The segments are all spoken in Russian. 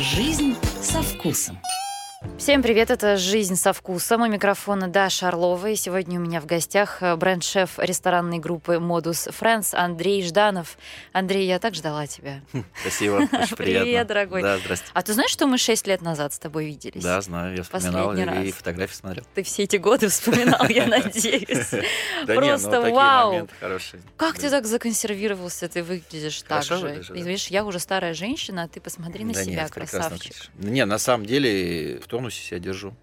Жизнь со вкусом. Всем привет, это «Жизнь со вкусом». У микрофона Даша Орлова. И сегодня у меня в гостях э, бренд-шеф ресторанной группы Modus Friends Андрей Жданов. Андрей, я так ждала тебя. Спасибо, очень приятно. Привет, дорогой. Да, здрасте. А ты знаешь, что мы шесть лет назад с тобой виделись? Да, знаю, я вспоминал Последний и раз. фотографии смотрел. Ты все эти годы вспоминал, я надеюсь. Ну Просто вау. Как ты так законсервировался, ты выглядишь так же. видишь, я уже старая женщина, а ты посмотри на себя, красавчик. Не, на самом деле в тонусе себя держу.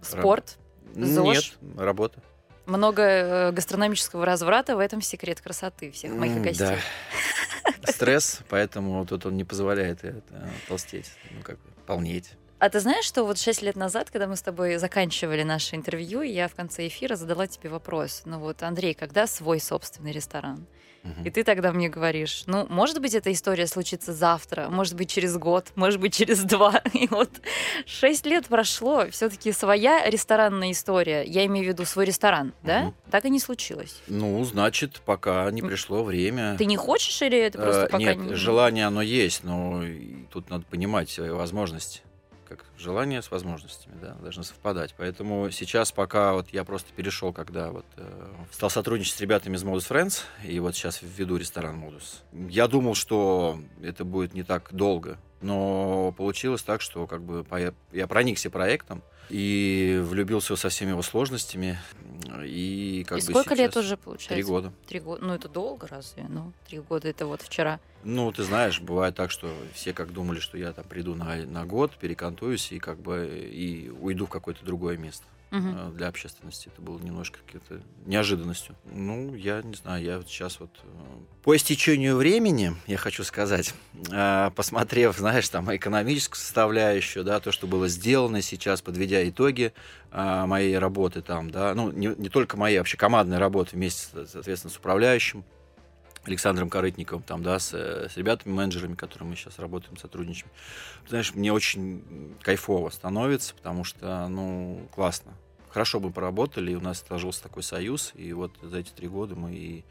Спорт, ЗОЖ? Нет, работа. много э, гастрономического разврата, в этом секрет красоты всех моих М, гостей. Да. Стресс, поэтому тут он не позволяет э, это, толстеть, ну как полнеть. А ты знаешь, что вот шесть лет назад, когда мы с тобой заканчивали наше интервью, я в конце эфира задала тебе вопрос. Ну вот, Андрей, когда свой собственный ресторан? И ты тогда мне говоришь, ну, может быть, эта история случится завтра, может быть, через год, может быть, через два. И вот шесть лет прошло, все таки своя ресторанная история, я имею в виду свой ресторан, да? Мгм. Так и не случилось. Ну, значит, пока не пришло время. Ты не хочешь или это просто Э, пока Нет, не... желание оно есть, но тут надо понимать свои возможности. Как желание с возможностями, да, должны совпадать. Поэтому сейчас, пока вот я просто перешел, когда вот э, стал сотрудничать с ребятами из Modus Friends, и вот сейчас веду ресторан Modus, я думал, что это будет не так долго, но получилось так, что как бы я проникся проектом и влюбился со всеми его сложностями. И как И бы сколько лет уже получается? Три года. Три года. Ну, это долго разве? Ну, три года это вот вчера. Ну, ты знаешь, бывает так, что все как думали, что я там приду на, на год, перекантуюсь и как бы и уйду в какое-то другое место Э, для общественности. Это было немножко какой-то неожиданностью. Ну, я не знаю, я вот сейчас вот э, по истечению времени, я хочу сказать, э, посмотрев, знаешь, там экономическую составляющую, да, то, что было сделано сейчас, подведя итоги э, моей работы там, да, ну, не, не только моей, вообще командной работы вместе, соответственно, с управляющим, Александром Корытниковым, там, да, с, э, с ребятами-менеджерами, которыми мы сейчас работаем, сотрудничаем. Знаешь, мне очень кайфово становится, потому что, ну, классно. Хорошо бы поработали, и у нас сложился такой союз, и вот за эти три года мы и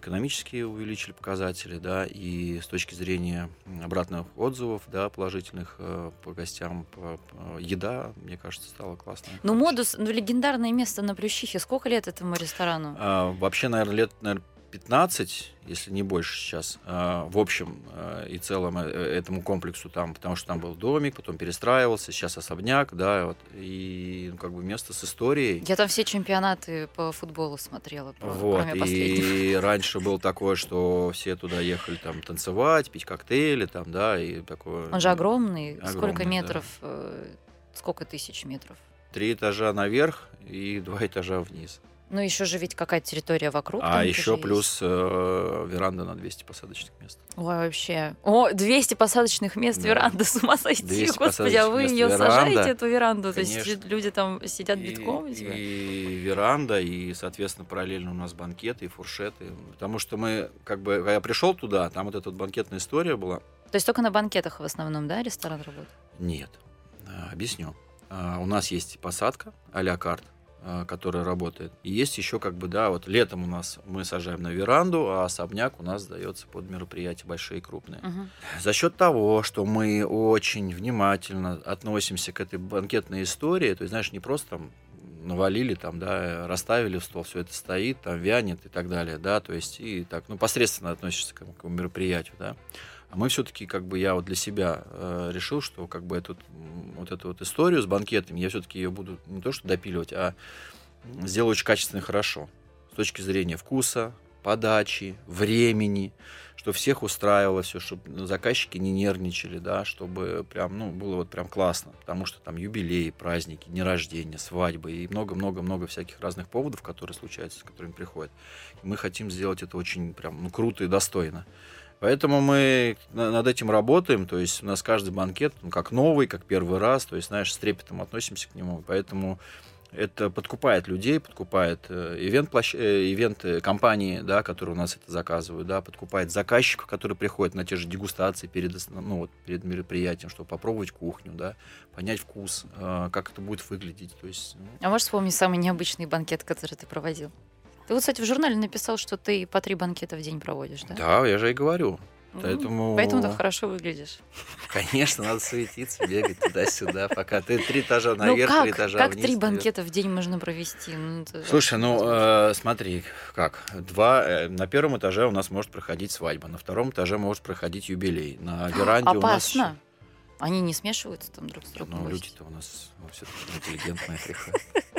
экономически увеличили показатели, да, и с точки зрения обратных отзывов, да, положительных э, по гостям, по- по- еда, мне кажется, стала классной. Ну, модус, ну, легендарное место на Плющихе. Сколько лет этому ресторану? А, вообще, наверное, лет наверное, 15, если не больше сейчас, а, в общем а, и целом э, этому комплексу там, потому что там был домик, потом перестраивался, сейчас особняк, да, вот, и ну, как бы место с историей. Я там все чемпионаты по футболу смотрела, Вот, кроме последнего. и раньше было такое, что все туда ехали там танцевать, пить коктейли, там, да, и такое. Он же огромный. Сколько огромный, да. метров? э, Сколько тысяч метров? Три этажа наверх и два этажа вниз. Ну, еще же ведь какая-то территория вокруг. а еще плюс э, веранда на 200 посадочных мест. Ой, вообще. О, 200 посадочных мест Да. веранда, с ума сойти. 200 Господи, а вы ее мест сажаете, веранда? эту веранду? То есть Конечно. люди там сидят И- битком? тебя? И, веранда, и, соответственно, параллельно у нас банкеты и фуршеты. Потому что мы, как бы, когда я пришел туда, там вот эта вот банкетная история была. То есть только на банкетах в основном, да, ресторан работает? Нет. А, Объясню. А, У нас есть посадка а-ля карт, а, которая работает. И есть еще как бы, да, вот летом у нас мы сажаем на веранду, а особняк у нас сдается под мероприятия большие и крупные. Мгм. За счет того, что мы очень внимательно относимся к этой банкетной истории, то есть, знаешь, не просто там навалили там, да, расставили в стол, все это стоит, там вянет и так далее, да, то есть и так, ну, посредственно относишься к, к мероприятию, да. А мы все-таки, как бы, я вот для себя э, решил, что как бы эту, вот эту вот историю с банкетами, я все-таки ее буду не то что допиливать, а сделаю очень качественно и хорошо. С точки зрения вкуса, подачи, времени, что всех устраивало все, чтобы заказчики не нервничали, да, чтобы прям, ну, было вот прям классно, потому что там юбилеи, праздники, дни рождения, свадьбы и много-много-много всяких разных поводов, которые случаются, с которыми приходят. И мы хотим сделать это очень прям, ну, круто и достойно. Поэтому мы на- над этим работаем, то есть у нас каждый банкет, ну, как новый, как первый раз, то есть, знаешь, с трепетом относимся к нему, поэтому это подкупает людей, подкупает э, ивент, ивенты компании, да, которые у нас это заказывают, да, подкупает заказчиков, которые приходят на те же дегустации перед, ну, вот, перед мероприятием, чтобы попробовать кухню, да, понять вкус, э, как это будет выглядеть. То есть, ну, А можешь вспомнить самый необычный банкет, который ты проводил? Ты вот, кстати, в журнале написал, что ты по три банкета в день проводишь, да? да, я же и говорю. Поэтому... Поэтому ты хорошо выглядишь. Конечно, надо суетиться, бегать туда-сюда, пока ты три этажа Ну наверх, три как, этажа как вниз. три наверх. банкета в день можно провести? Ну, это Слушай, ну э, смотри, как два э, на первом этаже у нас может проходить свадьба, на втором этаже может проходить юбилей, на веранде у нас Опасно. Они не смешиваются там друг с другом? Ну, люди-то у нас все-таки интеллигентные.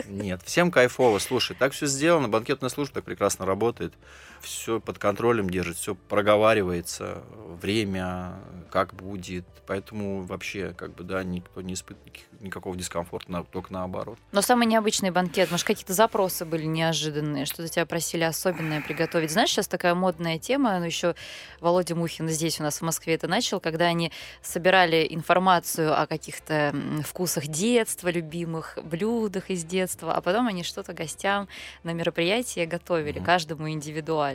Нет, всем кайфово. Слушай, так все сделано, банкетная служба так прекрасно работает. Все под контролем держит, все проговаривается, время, как будет. Поэтому вообще, как бы, да, никто не испытывает никакого дискомфорта, только наоборот. Но самый необычный банкет, может, какие-то запросы были неожиданные, что-то тебя просили особенное приготовить. Знаешь, сейчас такая модная тема, ну, еще Володя Мухин здесь у нас в Москве это начал, когда они собирали информацию о каких-то вкусах детства, любимых блюдах из детства, а потом они что-то гостям на мероприятии готовили, Мгм. каждому индивидуально.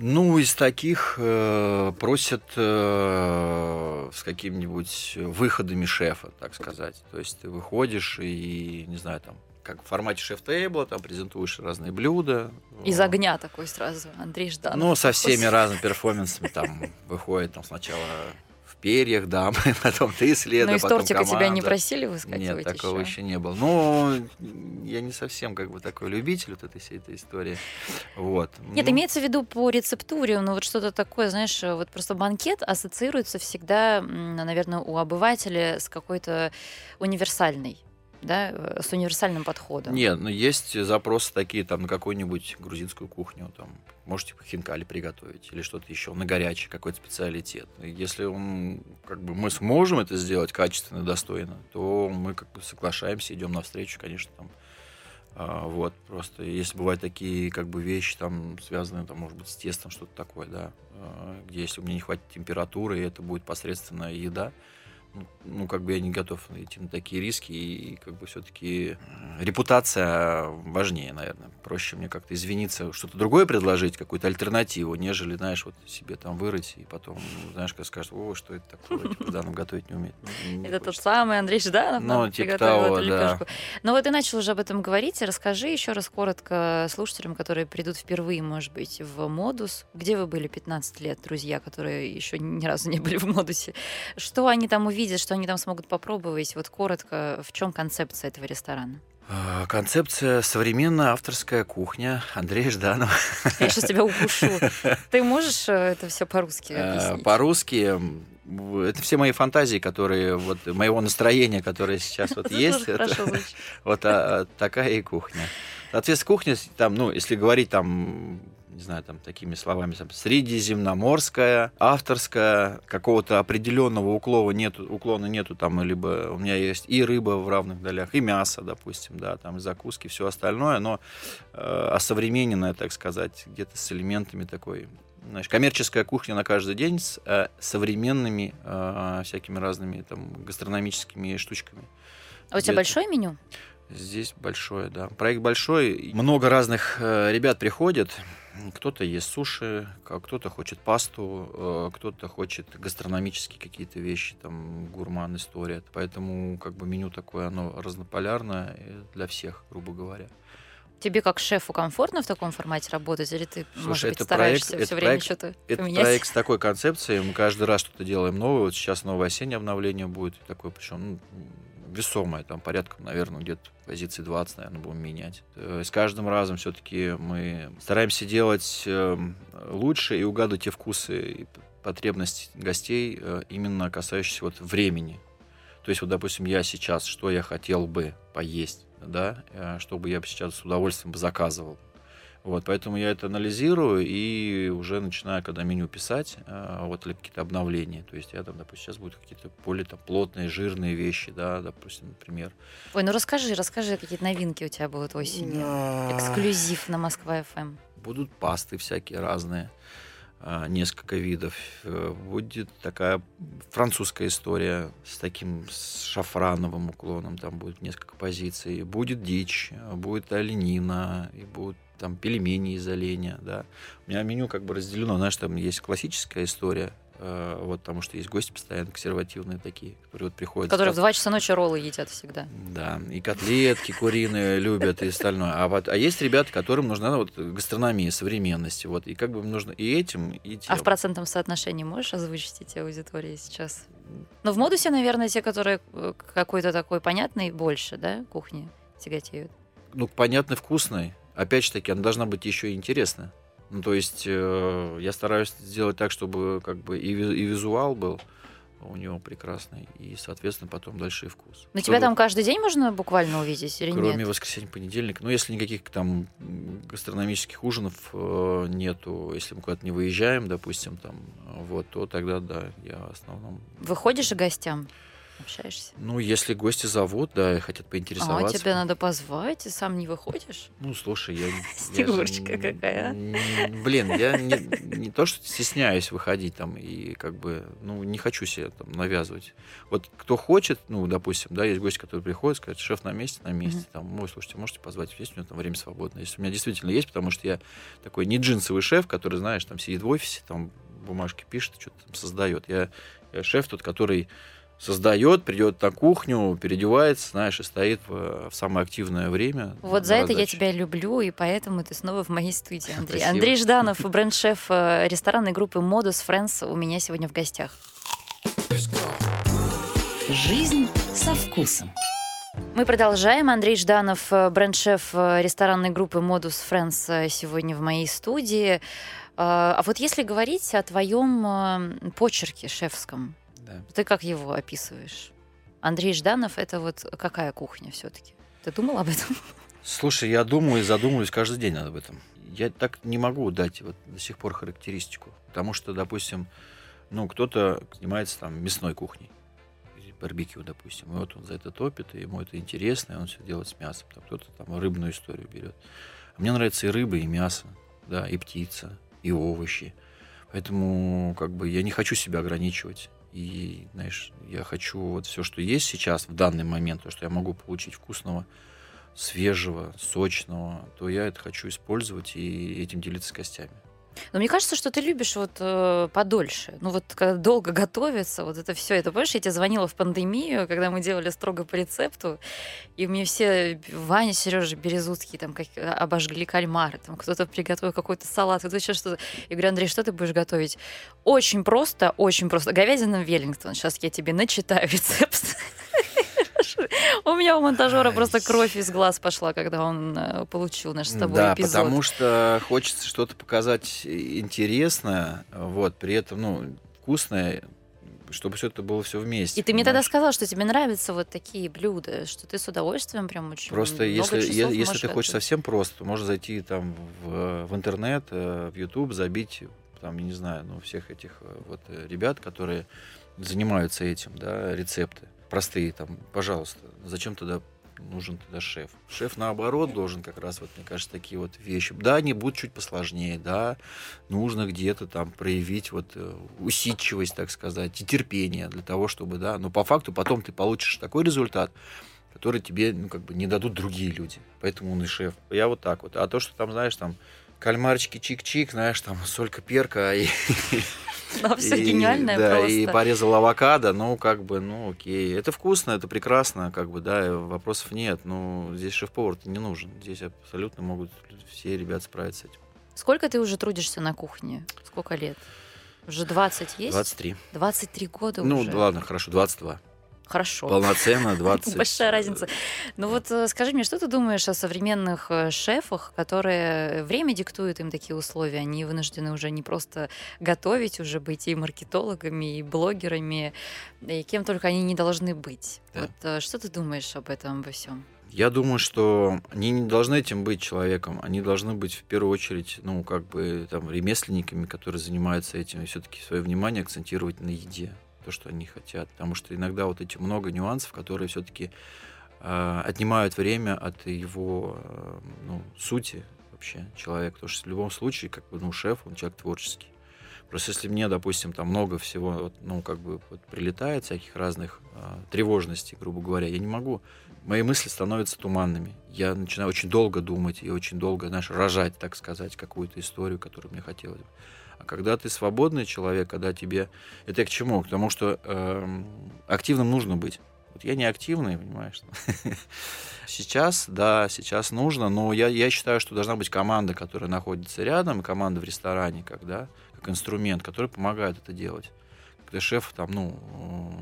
Ну, из таких э, просят э, с какими-нибудь выходами шефа, так сказать. То есть ты выходишь и, не знаю, там, как в формате шеф-тейбла, там презентуешь разные блюда. Из огня такой сразу, Андрей Жданов. Ну, со всеми разными перформансами там выходит там сначала перьях, да, потом ты Но следом, из потом тортика тебя не команда. просили выскакивать Нет, такого ещё? еще не было. Ну, я не совсем как бы такой любитель вот этой всей этой истории. Вот. Нет, Ну, имеется в виду по рецептуре, ну вот что-то такое, знаешь, вот просто банкет ассоциируется всегда, наверное, у обывателя с какой-то универсальной, да, э, с универсальным подходом. Нет, ну есть запросы такие там на какую-нибудь грузинскую кухню, там можете хинкали приготовить или что-то еще на горячий какой-то специалитет. Если он, как бы мы сможем это сделать качественно, достойно, то мы как бы соглашаемся, идем навстречу, конечно, там. А, вот, просто если бывают такие как бы вещи, там, связанные, там, может быть, с тестом, что-то такое, да, а, где если у меня не хватит температуры, и это будет посредственная еда, ну, ну, как бы я не готов идти на такие риски, и как бы все-таки репутация важнее, наверное. Проще мне как-то извиниться, что-то другое предложить, какую-то альтернативу, нежели, знаешь, вот себе там вырыть, и потом, знаешь, как скажешь, о, что это такое, типа, да, ну, готовить не умеет. Ну, не Это тот хочется. самый Андрей Жданов Ну, нам типа приготовил того, эту да. Ну вот ты начал уже об этом говорить. Расскажи еще раз коротко слушателям, которые придут впервые, может быть, в модус. Где вы были 15 лет, друзья, которые еще ни разу не были в модусе? Что они там увидят, что они там смогут попробовать? Вот коротко, в чем концепция этого ресторана? А, Концепция современная авторская кухня Андрея Жданова. Я сейчас тебя укушу. Ты можешь э, это все по-русски Э, объяснить? По-русски это все мои фантазии, которые вот моего настроения, которое сейчас вот есть. это-. Вот а, такая и кухня. Соответственно, кухня, там, ну, если говорить там, не знаю, там такими словами, там, средиземноморская, авторская, какого-то определенного уклона нету, уклона нету там, либо у меня есть и рыба в равных долях, и мясо, допустим, да, там, и закуски, все остальное, но э, осовремененное, так сказать, где-то с элементами такой знаешь, коммерческая кухня на каждый день с э, современными э, всякими разными там гастрономическими штучками. А у тебя большое меню? Здесь большое, да. Проект большой. Много разных э, ребят приходят. Кто-то ест суши, кто-то хочет пасту, э, кто-то хочет гастрономические какие-то вещи, там гурман история. Поэтому как бы меню такое, оно разнополярное э, для всех, грубо говоря. Тебе как шефу комфортно в таком формате работать, или ты, Слушай, может быть, это стараешься проект- все это время проект- что-то Это поменять? проект с такой концепцией. Мы каждый раз что-то делаем новое. Вот сейчас новое осеннее обновление будет. Такое, причем весомое, там порядком, наверное, где-то позиции 20, наверное, будем менять. Э, С каждым разом все-таки мы стараемся делать эм, лучше и угадывать те вкусы и потребности гостей, э, именно касающиеся вот времени. То есть, вот, допустим, я сейчас, что я хотел бы поесть, да, э, чтобы я бы сейчас с удовольствием заказывал. Вот, поэтому я это анализирую и уже начинаю, когда меню писать, э, вот или какие-то обновления. То есть я там, допустим, сейчас будут какие-то более там, плотные, жирные вещи, да, допустим, например. Ой, ну расскажи, расскажи, какие новинки у тебя будут осенью. Эксклюзив на Москва ФМ. Будут пасты всякие разные, а, несколько видов. Э, Будет такая французская история с таким с шафрановым уклоном, там будет несколько позиций. Будет дичь, э, будет оленина, и будут там пельмени из оленя, да. У меня меню как бы разделено, знаешь, там есть классическая история, э, вот, потому что есть гости постоянно консервативные такие, которые вот приходят. Которые в с- 2 часа ночи роллы едят всегда. Да, и котлетки куриные любят, и остальное. А, вот, а есть ребята, которым нужна вот гастрономия современности, вот, и как бы нужно и этим, и тем. А в процентном соотношении можешь озвучить эти аудитории сейчас? Ну, в модусе, наверное, те, которые э, какой-то такой понятный, больше, да, кухни тяготеют. ну, понятно, вкусной. Опять же таки, она должна быть еще и интересная. Ну, то есть э, я стараюсь сделать так, чтобы как бы и, и визуал был у него прекрасный, и, соответственно, потом дальше и вкус. Но Чтобы тебя там каждый день можно буквально увидеть или Кроме нет? воскресенья, понедельника. Ну, если никаких там гастрономических ужинов э, нету, если мы куда-то не выезжаем, допустим, там, вот, то тогда, да, я в основном... Выходишь к гостям, общаешься? Ну, если гости зовут, да, и хотят А, поинтересоваться. тебя надо позвать, и сам не выходишь? Ну, слушай, я... я же Снегурочка какая, а? Блин, я не, не то, что стесняюсь выходить там и как бы, ну, не хочу себе там навязывать. Вот кто хочет, ну, допустим, да, есть гости, которые приходят, сказать, шеф на месте, на месте, там, ой, слушайте, можете позвать, есть у меня там время свободное. Если у меня действительно есть, потому что я такой не джинсовый шеф, который, знаешь, там сидит в офисе, там бумажки пишет, что-то там создает. Я, я шеф тот, который создает, придет на кухню, переодевается, знаешь, и стоит в, в самое активное время. Вот за это я раздаче. тебя люблю, и поэтому ты снова в моей студии, Андрей. Спасибо. Андрей Жданов, бренд-шеф э, ресторанной группы Modus Friends у меня сегодня в гостях. Жизнь со вкусом. Мы продолжаем. Андрей Жданов, э, бренд-шеф э, ресторанной группы Modus Friends э, сегодня в моей студии. Э, А вот если говорить о твоем э, почерке шефском, Да. ты как его описываешь? Андрей Жданов это вот какая кухня все-таки? Ты думал об этом? Слушай, я думаю и задумываюсь каждый день об этом. Я так не могу дать вот до сих пор характеристику. Потому что, допустим, ну, кто-то занимается там мясной кухней. Барбекю, допустим. И вот он за это топит, и ему это интересно, и он все делает с мясом. Там кто-то там рыбную историю берет. А мне нравится и рыба, и мясо, да, и птица, и овощи. Поэтому, как бы, я не хочу себя ограничивать. И, знаешь, я хочу вот все, что есть сейчас, в данный момент, то, что я могу получить вкусного, свежего, сочного, то я это хочу использовать и этим делиться с гостями. Но мне кажется, что ты любишь вот э, подольше. Ну вот когда долго готовиться, вот это все. Это помнишь, я тебе звонила в пандемию, когда мы делали строго по рецепту, и мне все Ваня, Сережа Березутский там как, обожгли кальмары, там кто-то приготовил какой-то салат, кто-то еще что-то. Я говорю, Андрей, что ты будешь готовить? Очень просто, очень просто. Говядина Веллингтон. Сейчас я тебе начитаю рецепт. У меня у монтажера просто кровь из глаз пошла, когда он э, получил наш с тобой да, эпизод. потому что хочется что-то показать интересное, вот, при этом, ну, вкусное, чтобы все это было все вместе. И ты мне тогда сказал, что тебе нравятся вот такие блюда, что ты с удовольствием прям очень Просто много если, часов если ты хочешь готовить. совсем просто, то можно зайти там в, в интернет, э, в YouTube, забить, там, я не знаю, ну, всех этих э, вот ребят, которые занимаются этим, да, рецепты простые, там, пожалуйста, зачем тогда нужен тогда шеф? Шеф, наоборот, должен как раз, вот, мне кажется, такие вот вещи. Да, они будут чуть посложнее, да, нужно где-то там проявить вот э, усидчивость, так сказать, и терпение для того, чтобы, да, но по факту потом ты получишь такой результат, который тебе, ну, как бы не дадут другие люди. Поэтому он и шеф. Я вот так вот. А то, что там, знаешь, там кальмарчики чик-чик, знаешь, там солька перка и, Да, все и- гениальное да, просто. и порезал авокадо, ну, как бы, ну, окей. Это вкусно, это прекрасно, как бы, да, вопросов нет. Но здесь шеф-повар не нужен. Здесь абсолютно могут все ребята справиться с этим. Сколько ты уже трудишься на кухне? Сколько лет? Уже 20 есть? 23. 23 года Ну, уже. ладно, хорошо, 22. Хорошо. Полноценно 20. Большая разница. Ну вот э, скажи мне, что ты думаешь о современных э, шефах, которые время диктует им такие условия? Они вынуждены уже не просто готовить, уже быть и маркетологами, и блогерами, и кем только они не должны быть. Да. Вот э, что ты думаешь об этом во всем? Я думаю, что они не должны этим быть человеком, они должны быть в первую очередь, ну, как бы, там, ремесленниками, которые занимаются этим, и все-таки свое внимание акцентировать на еде, то, что они хотят. Потому что иногда вот эти много нюансов, которые все-таки отнимают время от его э, ну, сути вообще человека. Потому что в любом случае, как бы, ну, шеф, он человек творческий. Просто если мне, допустим, там много всего, ну, как бы, вот, прилетает, всяких разных э, тревожностей, грубо говоря, я не могу мои мысли становятся туманными. Я начинаю очень долго думать и очень долго, знаешь, рожать, так сказать, какую-то историю, которую мне хотелось бы. А когда ты свободный человек, когда тебе... Это к чему? К тому, что э, активным нужно быть. Вот я не активный, понимаешь? Сейчас, да, сейчас нужно, но я, я считаю, что должна быть команда, которая находится рядом, команда в ресторане, когда, как инструмент, который помогает это делать. Когда шеф там, ну,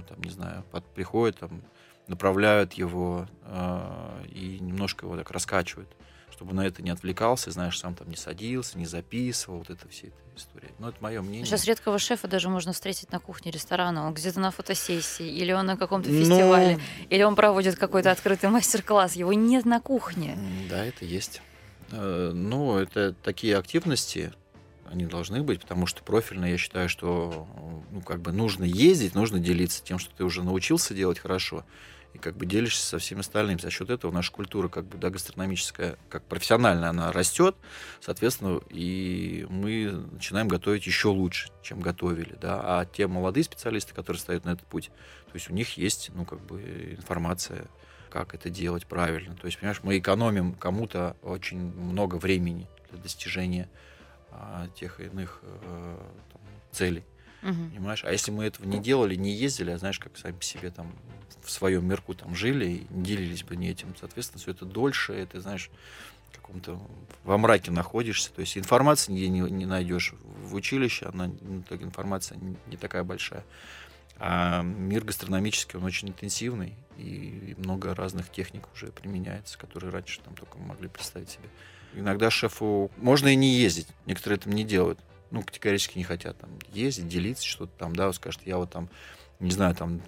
там, не знаю, под, приходит, там, направляют его э, и немножко его так раскачивают чтобы на это не отвлекался, знаешь, сам там не садился, не записывал, вот это все эта история. Но это мое мнение. Сейчас редкого шефа даже можно встретить на кухне ресторана. Он где-то на фотосессии, или он на каком-то ну, фестивале, Но... или он проводит какой-то открытый мастер-класс. Его нет на кухне. Да, это есть. Э, ну, это такие активности, они должны быть, потому что профильно я считаю, что ну, как бы нужно ездить, нужно делиться тем, что ты уже научился делать хорошо и как бы делишься со всеми остальными. За счет этого наша культура как бы да, гастрономическая, как профессиональная, она растет, соответственно, и мы начинаем готовить еще лучше, чем готовили, да, а те молодые специалисты, которые стоят на этот путь, то есть у них есть, ну, как бы информация, как это делать правильно. То есть, понимаешь, мы экономим кому-то очень много времени для достижения а, тех иных а, там, целей. Угу. Понимаешь? А если мы этого не делали, не ездили, а знаешь, как сами себе там в своем мирку там жили и делились бы не этим, соответственно, все это дольше, это, знаешь, каком-то во мраке находишься, то есть информации нигде не, не найдешь. В училище она, ну, так, информация не, не такая большая. А мир гастрономический, он очень интенсивный, и много разных техник уже применяется, которые раньше там только могли представить себе. Иногда шефу можно и не ездить, некоторые это не делают ну, категорически не хотят там ездить, делиться что-то там, да, скажут, я вот там, не знаю, там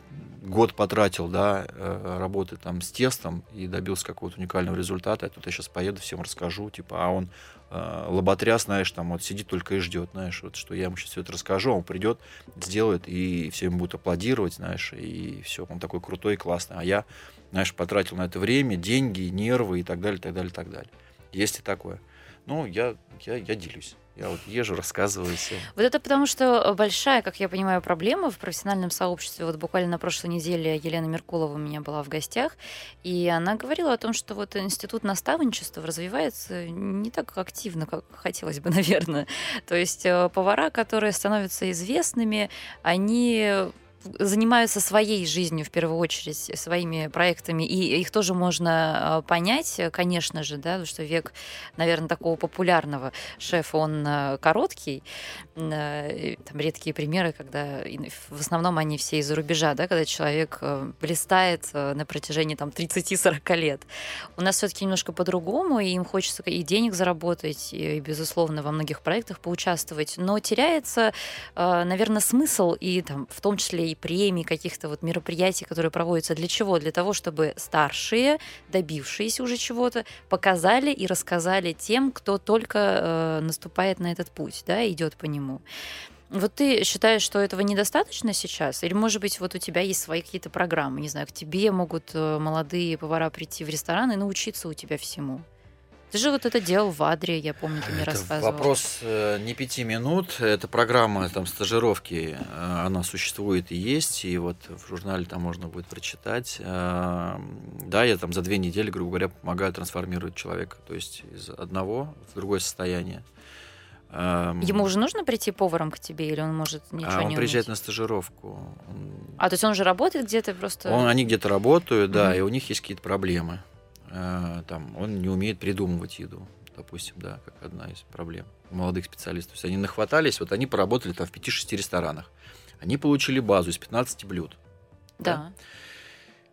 год потратил, да, э, работы там с тестом и добился какого-то уникального результата, а тут я сейчас поеду, всем расскажу, типа, а он э, лоботряс, знаешь, там вот сидит только и ждет, знаешь, вот что я ему сейчас все это расскажу, он придет, сделает, и все ему будут аплодировать, знаешь, и все, он такой крутой классный, а я, знаешь, потратил на это время, деньги, нервы и так далее, так далее, так далее. Есть и такое. Ну, я, я, я делюсь. Я вот езжу, рассказываю всем. Вот это потому, что большая, как я понимаю, проблема в профессиональном сообществе. Вот буквально на прошлой неделе Елена Меркулова у меня была в гостях, и она говорила о том, что вот институт наставничества развивается не так активно, как хотелось бы, наверное. То есть э, повара, которые становятся известными, они занимаются своей жизнью в первую очередь, своими проектами, и их тоже можно а, понять, конечно же, да, что век, наверное, такого популярного шефа, он а, короткий, а, там редкие примеры, когда в основном они все из-за рубежа, да, когда человек блистает на протяжении там 30-40 лет. У нас все-таки немножко по-другому, и им хочется и денег заработать, и, безусловно, во многих проектах поучаствовать, но теряется, наверное, смысл и там в том числе и премий, каких-то вот мероприятий, которые проводятся для чего? Для того, чтобы старшие, добившиеся уже чего-то, показали и рассказали тем, кто только э, наступает на этот путь, да, идет по нему. Вот ты считаешь, что этого недостаточно сейчас? Или, может быть, вот у тебя есть свои какие-то программы? Не знаю, к тебе могут э, молодые повара прийти в ресторан и научиться у тебя всему? Ты же вот это делал в Адре, я помню, ты мне это рассказывал. Вопрос э, не пяти минут. Это программа там стажировки, э, она существует и есть, и вот в журнале там можно будет прочитать. Э, да, я там за две недели, грубо говоря, помогаю трансформировать человека, то есть из одного в другое состояние. Эм, Ему уже нужно прийти поваром к тебе, или он может ничего а он не приезжает уметь? на стажировку. А, то есть он же работает где-то просто? Он, они где-то работают, да, mm-hmm. и у них есть какие-то проблемы. Э, там, он не умеет придумывать еду, допустим, да, как одна из проблем молодых специалистов. То есть они нахватались, вот они поработали там в 5-6 ресторанах. Они получили базу из 15 блюд. Да. да.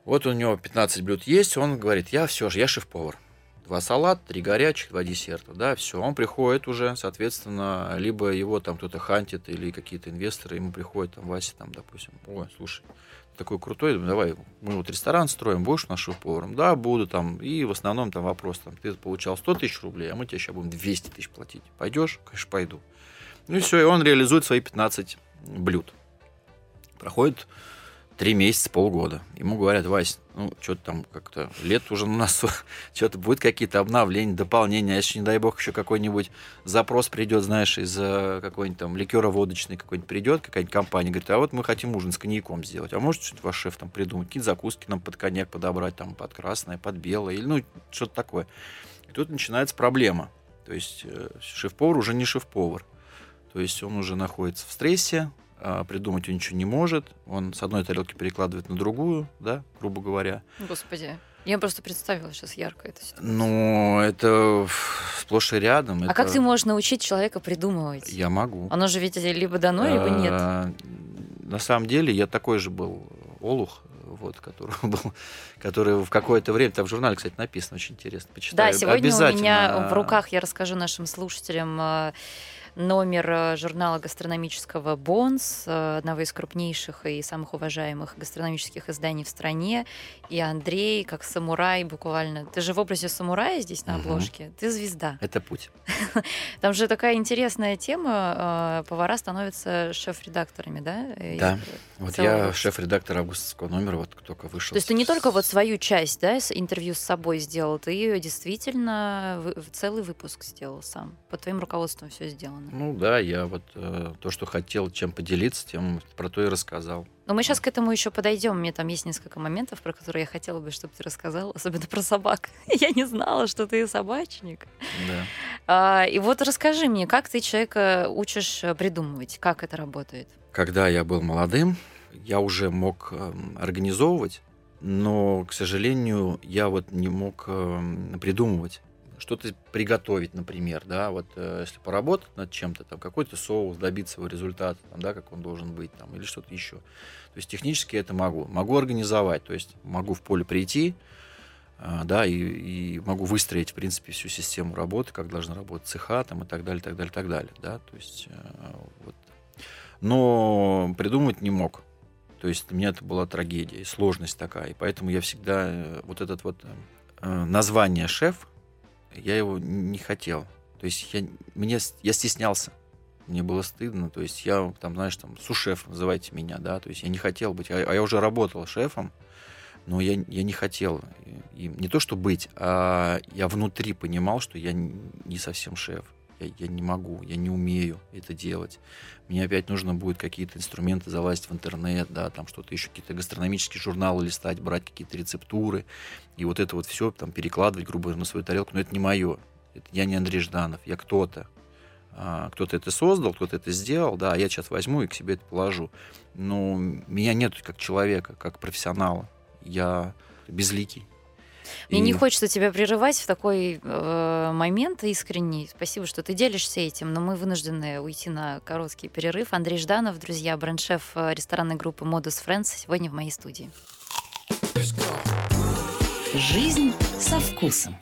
Вот у него 15 блюд есть, он говорит, я все же, я шеф-повар. Два салата, три горячих, два десерта, да, все. Он приходит уже, соответственно, либо его там кто-то хантит, или какие-то инвесторы, ему приходит там Вася, там, допустим, ой, слушай, такой крутой, давай, мы вот ресторан строим, будешь нашим поваром? Да, буду там. И в основном там вопрос, там, ты получал 100 тысяч рублей, а мы тебе сейчас будем 200 тысяч платить. Пойдешь? Конечно, пойду. Ну и все, и он реализует свои 15 блюд. Проходит три месяца, полгода. Ему говорят, Вась, ну, что-то там как-то лет уже на нас, что-то будет какие-то обновления, дополнения, а если, не дай бог, еще какой-нибудь запрос придет, знаешь, из э, какой-нибудь там ликера водочный какой-нибудь придет, какая-нибудь компания, говорит, а вот мы хотим ужин с коньяком сделать, а может что-то ваш шеф там придумать, какие-то закуски нам под коньяк подобрать, там, под красное, под белое, или, ну, что-то такое. И тут начинается проблема. То есть э, шеф-повар уже не шеф-повар. то есть он уже находится в стрессе, придумать он ничего не может, он с одной тарелки перекладывает на другую, да, грубо говоря. Господи. Я просто представила сейчас ярко это. Ну, это сплошь и рядом. А это... как ты можешь научить человека придумывать? Я могу. Оно же ведь либо дано, либо нет. А, на самом деле я такой же был олух, вот, который был, который в какое-то время, там в журнале, кстати, написано, очень интересно, почитаю. Да, сегодня у меня в руках, я расскажу нашим слушателям, а, номер э, журнала гастрономического «Бонс», э, одного из крупнейших и самых уважаемых гастрономических изданий в стране. И Андрей, как самурай буквально. Ты же в образе самурая здесь на обложке. Угу. Ты звезда. Это путь. Там же такая интересная тема. Э, повара становятся шеф-редакторами, да? Да. Вот я шеф-редактор августовского номера, вот только вышел. То есть ты не только вот свою часть, да, интервью с собой сделал, ты действительно целый выпуск сделал сам. Под твоим руководством все сделано. Ну да, я вот э, то, что хотел чем поделиться, тем про то и рассказал. Но мы сейчас к этому еще подойдем. Меня там есть несколько моментов, про которые я хотела бы, чтобы ты рассказал, особенно про собак. я не знала, что ты собачник. Да. А, и вот расскажи мне, как ты человека учишь э, придумывать, как это работает? Когда я был молодым, я уже мог э, организовывать, но, к сожалению, я вот не мог э, придумывать что-то приготовить, например, да, вот э, если поработать над чем-то, там какой-то соус, добиться его результата, там, да, как он должен быть, там, или что-то еще. То есть технически это могу. Могу организовать, то есть могу в поле прийти, э, да, и, и могу выстроить, в принципе, всю систему работы, как должна работать цеха, там, и так далее, так далее, так далее, да, то есть э, вот. Но придумать не мог. То есть для меня это была трагедия сложность такая, и поэтому я всегда э, вот этот вот э, название шеф, я его не хотел. То есть я, мне, я стеснялся. Мне было стыдно. То есть я там, знаешь, там, сушеф, называйте меня, да. То есть я не хотел быть. А, а я уже работал шефом, но я, я не хотел. И, и не то, что быть, а я внутри понимал, что я не совсем шеф. Я, я не могу, я не умею это делать. Мне опять нужно будет какие-то инструменты залазить в интернет, да, там что-то еще, какие-то гастрономические журналы листать, брать какие-то рецептуры. И вот это вот все там перекладывать, грубо говоря, на свою тарелку. Но это не мое. Это, я не Андрей Жданов, я кто-то. А, кто-то это создал, кто-то это сделал, да, я сейчас возьму и к себе это положу. Но меня нет как человека, как профессионала. Я безликий. Мне и... не хочется тебя прерывать в такой э, момент искренний. Спасибо, что ты делишься этим, но мы вынуждены уйти на короткий перерыв. Андрей Жданов, друзья, бренд-шеф э, ресторанной группы Modus Friends, сегодня в моей студии. Жизнь со вкусом.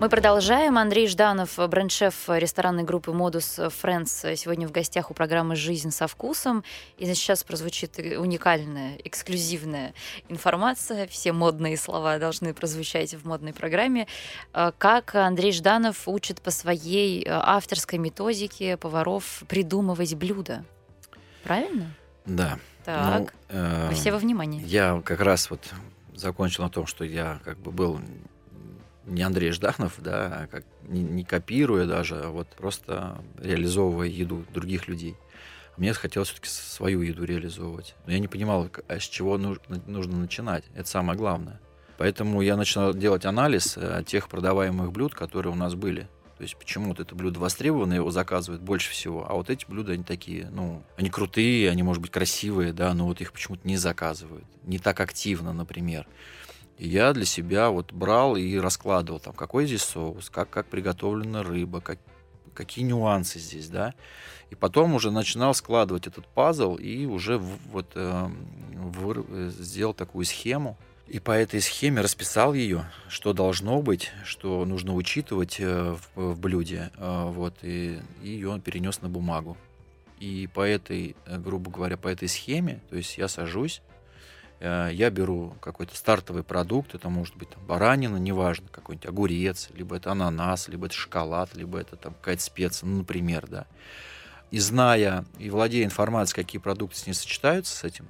Мы продолжаем. Андрей Жданов, бренд-шеф ресторанной группы Modus Friends, сегодня в гостях у программы «Жизнь со вкусом». И сейчас прозвучит уникальная, эксклюзивная информация. Все модные слова должны прозвучать в модной программе. А, как Андрей Жданов учит по своей а, авторской методике поваров придумывать блюда. Правильно? Да. Так, ну, э, все во внимании. Я как раз вот закончил на том, что я как бы был не Андрей Жданов, да, а как, не, не копируя даже, а вот просто реализовывая еду других людей. Мне хотелось все-таки свою еду реализовывать. Но я не понимал, а с чего нужно, начинать. Это самое главное. Поэтому я начал делать анализ э, тех продаваемых блюд, которые у нас были. То есть почему вот это блюдо востребовано, его заказывают больше всего, а вот эти блюда, они такие, ну, они крутые, они, может быть, красивые, да, но вот их почему-то не заказывают. Не так активно, например. Я для себя вот брал и раскладывал, там, какой здесь соус, как, как приготовлена рыба, как, какие нюансы здесь, да. И потом уже начинал складывать этот пазл и уже в, вот э, в, сделал такую схему. И по этой схеме расписал ее, что должно быть, что нужно учитывать э, в, в блюде. Э, вот, и, и ее перенес на бумагу. И по этой, э, грубо говоря, по этой схеме, то есть я сажусь, я беру какой-то стартовый продукт, это может быть там, баранина, неважно, какой-нибудь огурец, либо это ананас, либо это шоколад, либо это там какая-то специя, ну, например, да. И зная и владея информацией, какие продукты с ней сочетаются с этим,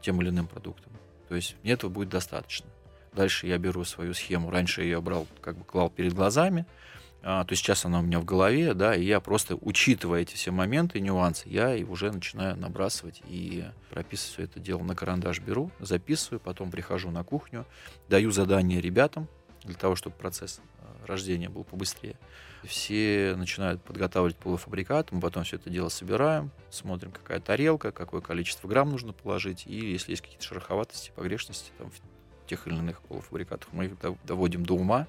тем или иным продуктом, то есть мне этого будет достаточно. Дальше я беру свою схему. Раньше я ее брал, как бы клал перед глазами, то есть сейчас она у меня в голове, да, и я просто, учитывая эти все моменты, нюансы, я и уже начинаю набрасывать и прописывать все это дело на карандаш беру, записываю, потом прихожу на кухню, даю задание ребятам для того, чтобы процесс а, рождения был побыстрее. все начинают подготавливать полуфабрикат, мы потом все это дело собираем, смотрим, какая тарелка, какое количество грамм нужно положить, и если есть какие-то шероховатости, погрешности там, тех или иных полуфабрикатах, мы их доводим до ума,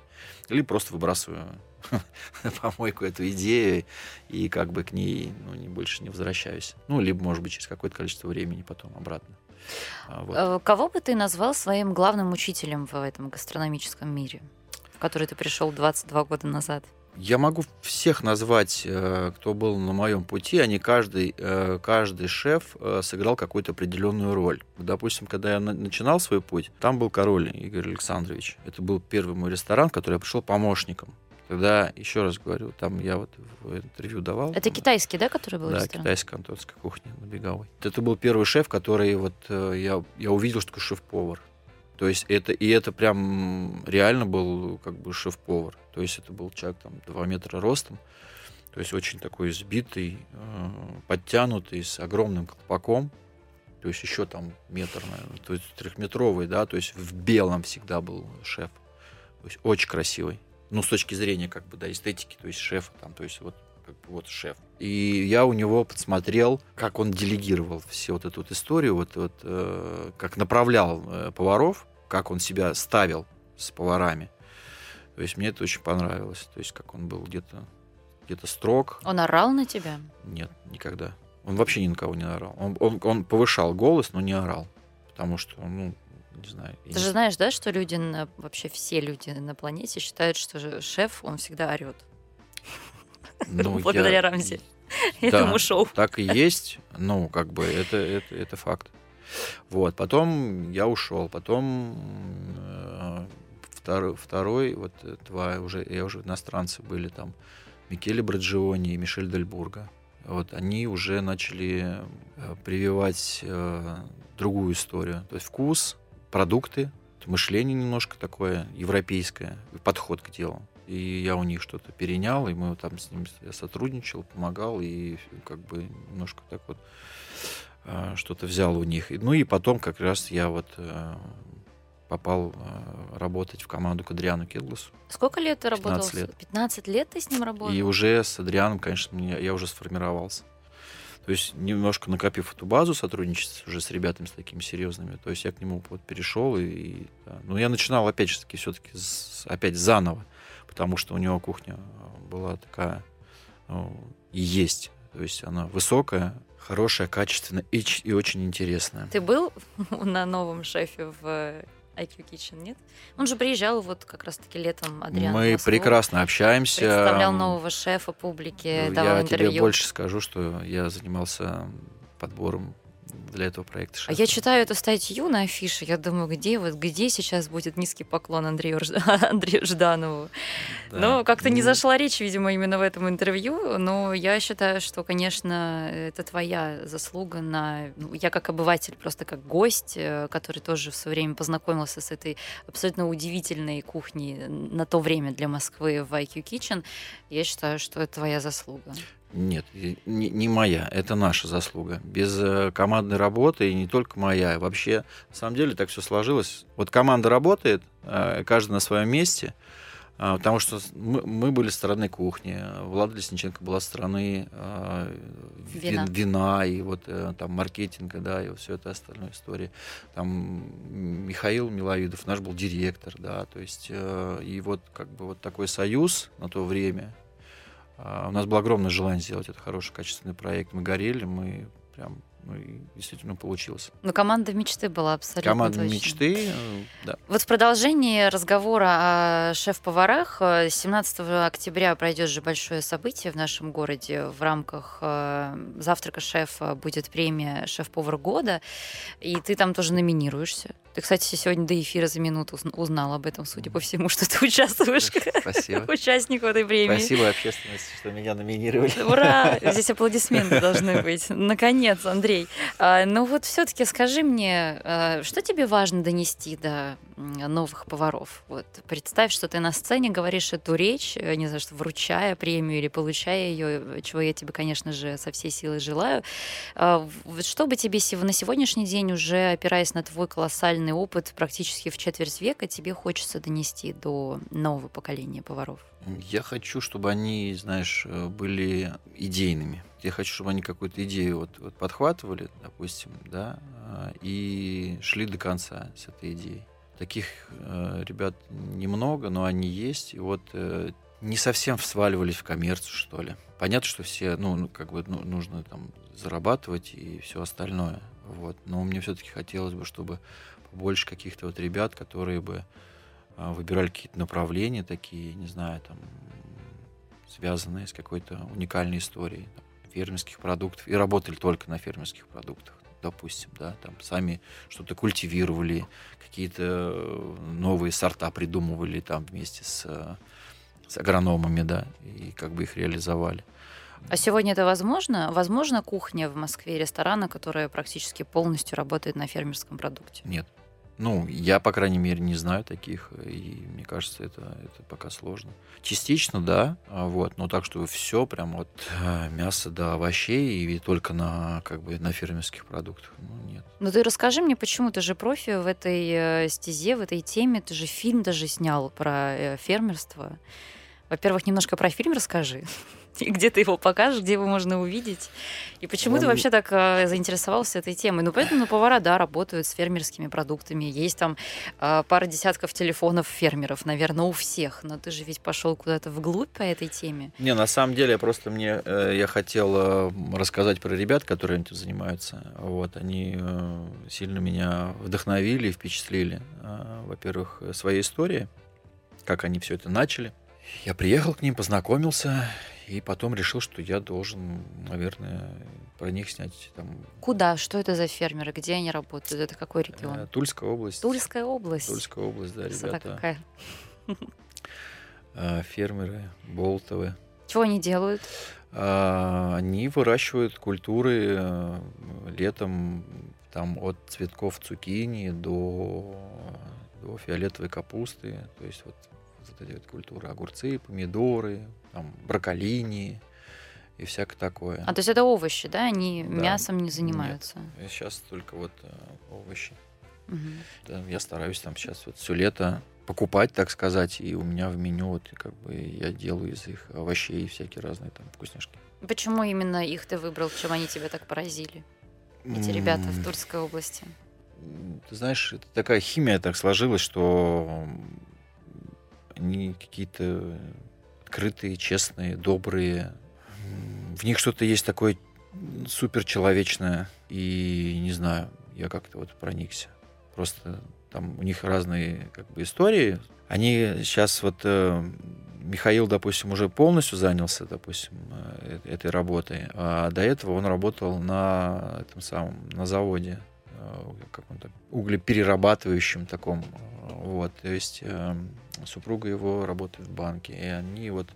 или просто выбрасываем на помойку эту идею и как бы к ней ну, не, больше не возвращаюсь. Ну, либо, может быть, через какое-то количество времени потом обратно. А, вот. Э, кого бы ты назвал своим главным учителем в этом гастрономическом мире, в который ты пришел 22 года назад? Я могу всех назвать, э, кто был на моем пути. Они каждый, э, каждый шеф сыграл какую-то определенную роль. Допустим, когда я начинал свой путь, там был король Игорь Александрович. Это был первый мой ресторан, в который я пришел помощником. Когда, еще раз говорю, там я вот в интервью давал. Это китайский, да, который был Да, ресторан? китайская кантонская кухня на Беговой. Это был первый шеф, который вот э, я, я увидел, что такое шеф-повар. То есть это, и это прям реально был как бы шеф-повар. То есть это был человек там 2 метра ростом, то есть очень такой сбитый, э, подтянутый, с огромным колпаком, то есть еще там метр, наверное, то есть трехметровый, да, то есть в белом всегда был шеф. То есть очень красивый ну, с точки зрения, как бы, да, эстетики, то есть шефа там, то есть вот вот шеф. И я у него подсмотрел, как он делегировал все вот эту вот историю, вот, вот э, как направлял э, поваров, как он себя ставил с поварами. То есть мне это очень понравилось. То есть как он был где-то где-то строг. Он орал на тебя? Нет, никогда. Он вообще ни на кого не орал. Он, он, он повышал голос, но не орал. Потому что, ну, не знаю. Ты же знаешь, да, что люди, на, вообще все люди на планете считают, что шеф, он всегда орет. Ну, Благодаря я... Рамзи. Да, этому шоу. Так и есть. Ну, как бы это, это, это факт. Вот. Потом я ушел. Потом э, второй, второй, вот два уже, я уже иностранцы были там, Микеле Браджиони и Мишель Дельбурга. Вот они уже начали э, прививать э, другую историю. То есть вкус, продукты, мышление немножко такое европейское, подход к делу. И я у них что-то перенял, и мы там с ним сотрудничал, помогал, и как бы немножко так вот а, что-то взял у них. Ну и потом как раз я вот э, попал э, работать в команду к Адриану Кедласу. Сколько лет ты работал? 15 лет. 15 лет ты с ним работал? И уже с Адрианом, конечно, я уже сформировался. То есть немножко накопив эту базу сотрудничества уже с ребятами с такими серьезными, то есть я к нему вот перешел и, и да. ну я начинал опять же таки все-таки опять заново, потому что у него кухня была такая ну, и есть, то есть она высокая, хорошая, качественная и, и очень интересная. Ты был на новом шефе в IQ Kitchen, нет? Он же приезжал вот как раз-таки летом, Адриан. Мы прекрасно общаемся. Представлял нового шефа публике, ну, давал я интервью. Я тебе больше скажу, что я занимался подбором для этого проекта. Шефа. А я читаю эту статью на афише, я думаю, где вот где сейчас будет низкий поклон Андрею, Андрею Жданову. Да. Но как-то не ну. зашла речь, видимо, именно в этом интервью. Но я считаю, что, конечно, это твоя заслуга на... Ну, я как обыватель, просто как гость, э, который тоже в свое время познакомился с этой абсолютно удивительной кухней на то время для Москвы в IQ Kitchen. Я считаю, что это твоя заслуга. Нет, не, не моя, это наша заслуга. Без э, командной работы, и не только моя, вообще, на самом деле, так все сложилось. Вот команда работает, э, каждый на своем месте, э, потому что мы, мы были стороны кухни, Влада Лесниченко была стороны вина. вина и вот там маркетинга, да, и все это остальное история. Там Михаил Миловидов, наш был директор, да, то есть и вот как бы вот такой союз на то время, у нас было огромное желание сделать этот хороший, качественный проект. Мы горели, мы прям ну, и действительно получилось. Но команда мечты была абсолютно Команда точно. мечты, э, да. Вот в продолжении разговора о шеф-поварах 17 э, октября пройдет же большое событие в нашем городе. В рамках э, завтрака шефа будет премия «Шеф-повар года», и ты там тоже номинируешься. Ты, кстати, сегодня до эфира за минуту узнал об этом, судя по всему, что ты участвуешь Спасибо. как участник этой премии. Спасибо общественности, что меня номинировали. Ура! Здесь аплодисменты должны быть. Наконец, Андрей. А, ну вот все-таки скажи мне, а, что тебе важно донести до новых поваров. Вот представь, что ты на сцене говоришь эту речь, э, не знаю, что вручая премию или получая ее, чего я тебе, конечно же, со всей силой желаю. А, что бы тебе на сегодняшний день, уже опираясь на твой колоссальный опыт практически в четверть века, тебе хочется донести до нового поколения поваров? Я хочу, чтобы они, знаешь, э, были идейными. Я хочу, чтобы они какую-то идею вот, вот подхватывали, допустим, да, а, и шли до конца с этой идеей. Таких э, ребят немного, но они есть. И вот э, не совсем сваливались в коммерцию, что ли. Понятно, что все, ну, ну как бы ну, нужно там зарабатывать и все остальное. Вот. Но мне все-таки хотелось бы, чтобы побольше каких-то вот ребят, которые бы выбирали какие-то направления такие, не знаю, там, связанные с какой-то уникальной историей там, фермерских продуктов и работали только на фермерских продуктах, допустим, да, там сами что-то культивировали, какие-то э, новые сорта придумывали там вместе с, с агрономами, да, и как бы их реализовали. А сегодня это возможно? Возможно кухня в Москве, ресторана, которая практически полностью работает на фермерском продукте? Нет. Ну, я, по крайней мере, не знаю таких, и мне кажется, это, это пока сложно. Частично, да, а вот, но так, что все прям от э, мяса до овощей и только на, как бы, на фермерских продуктах, ну, нет. Ну, ты расскажи мне, почему ты же профи в этой э, стезе, в этой теме, ты же фильм даже снял про э, фермерство. Во-первых, немножко про фильм расскажи. И где ты его покажешь, где его можно увидеть. И почему Он... ты вообще так э, заинтересовался этой темой? Ну, поэтому ну, повара, да, работают с фермерскими продуктами. Есть там э, пара десятков телефонов фермеров, наверное, у всех. Но ты же ведь пошел куда-то вглубь по этой теме. Не, на самом деле, просто мне э, я хотел э, рассказать про ребят, которые этим занимаются. Вот, они э, сильно меня вдохновили и впечатлили. Э, во-первых, своей историей, как они все это начали. Я приехал к ним, познакомился, и потом решил, что я должен, наверное, про них снять там. Куда? Что это за фермеры? Где они работают? Это какой регион? Э, Тульская область. Тульская область. Тульская область, да, Красота ребята. какая. Э, фермеры, болтовы. Чего они делают? А, они выращивают культуры э, летом там от цветков цукини до, до фиолетовой капусты. То есть вот эти вот культуры, огурцы, помидоры, там, брокколини и всякое такое. А то есть это овощи, да? Они да. мясом не занимаются? Нет, сейчас только вот э, овощи. Угу. Да, я стараюсь там сейчас вот все лето покупать, так сказать, и у меня в меню вот как бы я делаю из их овощей всякие разные там вкусняшки. Почему именно их ты выбрал? Чем они тебя так поразили? Эти ребята в Тульской области. Ты знаешь, это такая химия так сложилась, что они какие-то открытые, честные, добрые. В них что-то есть такое супер человечное. И не знаю, я как-то вот проникся. Просто там у них разные как бы истории. Они сейчас вот э, Михаил, допустим, уже полностью занялся, допустим, э, этой работой, а до этого он работал на этом самом на заводе каком-то углеперерабатывающем таком, вот, то есть э, супруга его работает в банке, и они вот,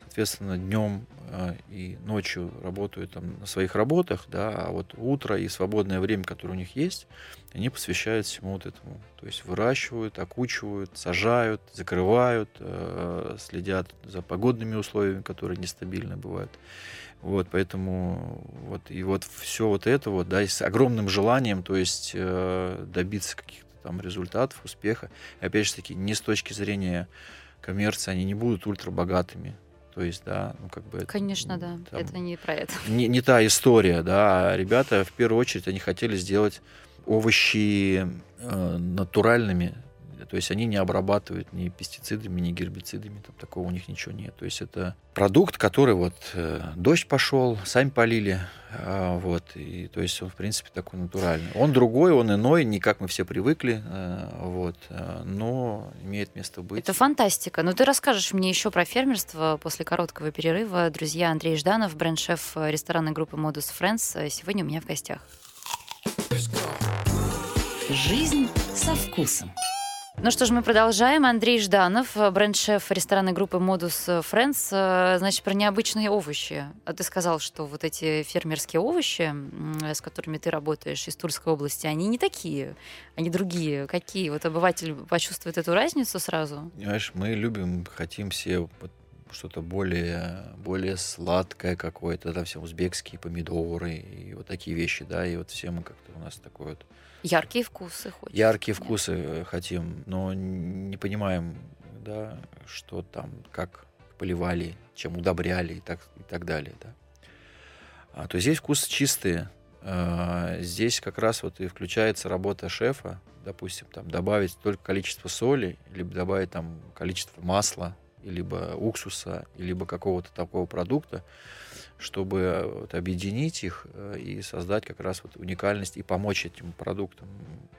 соответственно, днем э, и ночью работают там на своих работах, да, а вот утро и свободное время, которое у них есть, они посвящают всему вот этому. То есть выращивают, окучивают, сажают, закрывают, э, следят за погодными условиями, которые нестабильны бывают. Вот, поэтому вот и вот все вот это вот, да, и с огромным желанием, то есть э, добиться каких-то там результатов, успеха. И опять же таки, не с точки зрения коммерции, они не будут ультрабогатыми. То есть, да, ну как бы... Конечно, да, там, это не про это. Не, не та история, да. А ребята, в первую очередь, они хотели сделать овощи э, натуральными, то есть они не обрабатывают ни пестицидами, ни гербицидами, там такого у них ничего нет. То есть это продукт, который вот э, дождь пошел, сами полили, э, вот, и то есть он в принципе такой натуральный. Он другой, он иной, не как мы все привыкли, э, вот, э, но имеет место быть. Это фантастика. Но ты расскажешь мне еще про фермерство после короткого перерыва. Друзья, Андрей Жданов, бренд-шеф ресторанной группы Modus Friends, сегодня у меня в гостях. Жизнь со вкусом. Ну что ж, мы продолжаем. Андрей Жданов, бренд-шеф ресторанной группы Modus Friends. Э, значит, про необычные овощи. А ты сказал, что вот эти фермерские овощи, с которыми ты работаешь из Тульской области, они не такие, они другие. Какие? Вот обыватель почувствует эту разницу сразу? Понимаешь, мы любим, хотим все что-то более, более сладкое какое-то, да, все узбекские помидоры и вот такие вещи, да, и вот все мы как-то у нас такой вот Яркие вкусы хочется. Яркие вкусы э, хотим, но не понимаем, да, что там, как поливали, чем удобряли и так, и так далее, да. А, то здесь вкусы чистые. А, здесь как раз вот и включается работа шефа, допустим, там добавить только количество соли, либо добавить там количество масла, либо уксуса, либо какого-то такого продукта, чтобы э, вот объединить их э, и создать как раз вот уникальность и помочь этим продуктам,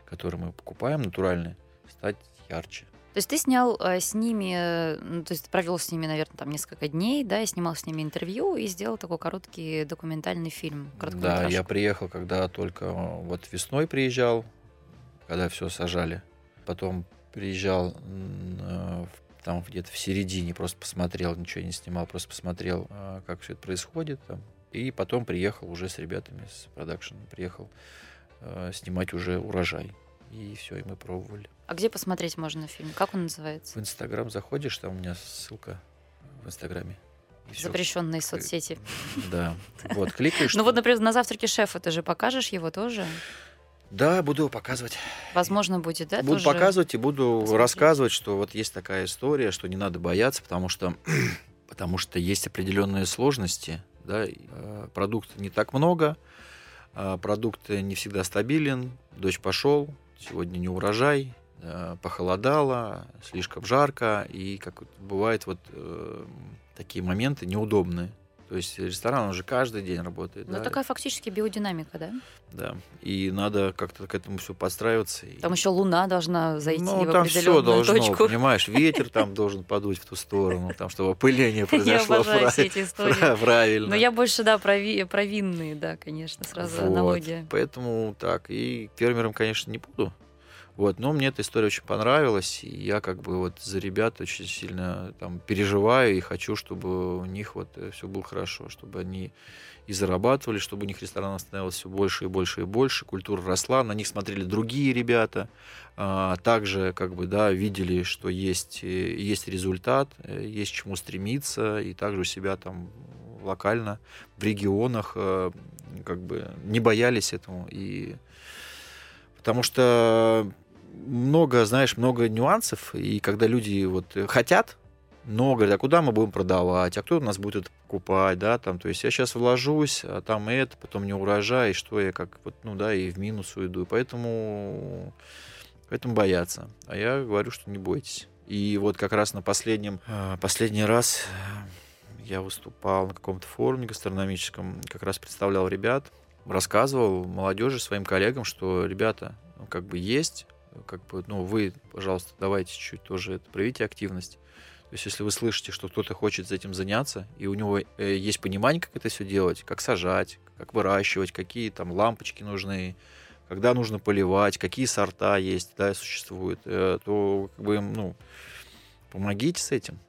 которые мы покупаем, натуральные, стать ярче. То есть ты снял э, с ними, э, то есть провел с ними, наверное, там несколько дней, да, и снимал с ними интервью и сделал такой короткий документальный фильм. Да, я приехал, когда только вот весной приезжал, когда все сажали. Потом приезжал в там где-то в середине просто посмотрел, ничего не снимал, просто посмотрел, а, как все это происходит. Там. И потом приехал уже с ребятами, с продакшеном, приехал э, снимать уже урожай. И все, и мы пробовали. А где посмотреть можно фильм? Как он называется? В Инстаграм заходишь, там у меня ссылка в Инстаграме. Запрещенные соцсети. Да. Вот, кликаешь. Ну вот, например, на завтраке шефа ты же покажешь его тоже? Да, буду показывать. Возможно, будет, да? Буду показывать и буду посмотреть. рассказывать, что вот есть такая история, что не надо бояться, потому что, потому что есть определенные сложности. Да? Э, продукта не так много, э, продукт не всегда стабилен, дождь пошел, сегодня не урожай, э, похолодало, слишком жарко, и как бывает вот такие моменты неудобные. То есть ресторан уже каждый день работает. Ну, да? такая фактически биодинамика, да? Да. И надо как-то к этому все подстраиваться. Там еще луна должна зайти ну, в там все должно, точку. понимаешь, ветер там должен подуть в ту сторону, там, чтобы опыление произошло я прав... все эти истории. правильно. Но я больше, да, прови... провинные, да, конечно, сразу вот. аналогия. Поэтому так, и фермером, конечно, не буду, вот, но мне эта история очень понравилась, и я как бы вот за ребят очень сильно там переживаю и хочу, чтобы у них вот э, все было хорошо, чтобы они и зарабатывали, чтобы у них ресторанов становилось все больше и больше и больше, культура росла, на них смотрели другие ребята, а, также как бы, да, видели, что есть, э, есть результат, э, есть чему стремиться, и также у себя там локально, в регионах, как бы не боялись этому, и потому что много, знаешь, много нюансов, и когда люди вот хотят, но говорят, а куда мы будем продавать, а кто у нас будет это покупать, да, там, то есть я сейчас вложусь, а там это, потом не урожай, и что я как, вот, ну, да, и в минус уйду, и поэтому, поэтому боятся. А я говорю, что не бойтесь. И вот как раз на последнем, а, последний раз я выступал на каком-то форуме гастрономическом, как раз представлял ребят, рассказывал молодежи, своим коллегам, что, ребята, ну, как бы есть как бы, ну, вы, пожалуйста, давайте чуть-чуть тоже проявите активность. То есть, если вы слышите, что кто-то хочет этим заняться, и у него э, есть понимание, как это все делать, как сажать, как выращивать, какие там лампочки нужны, когда нужно поливать, какие сорта есть, да, существуют, э, то как бы, ну, помогите с этим.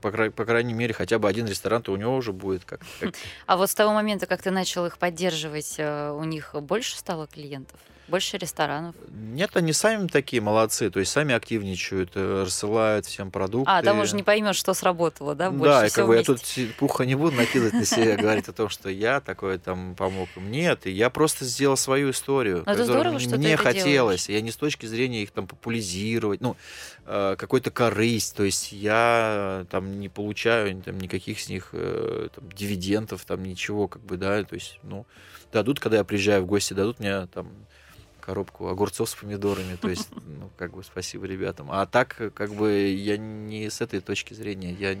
По, по крайней мере, хотя бы один ресторан, то у него уже будет как, как... А вот с того момента, как ты начал их поддерживать, э, у них больше стало клиентов? Больше ресторанов? Нет, они сами такие молодцы, то есть сами активничают, э, рассылают всем продукты. А, там уже не поймешь, что сработало, да? Больше да, и как бы я тут пуха не буду накидывать на себя, говорить о том, что я такой там помог. Нет, я просто сделал свою историю, Но которую здорово, мне хотелось. Я не с точки зрения их там популяризировать, ну, э, какой-то корысть, то есть я там не получаю там, никаких с них э, там, дивидендов, там ничего, как бы, да, то есть, ну, дадут, когда я приезжаю в гости, дадут мне там коробку огурцов с помидорами. То есть, ну, как бы спасибо ребятам. А так, как бы, я не с этой точки зрения, я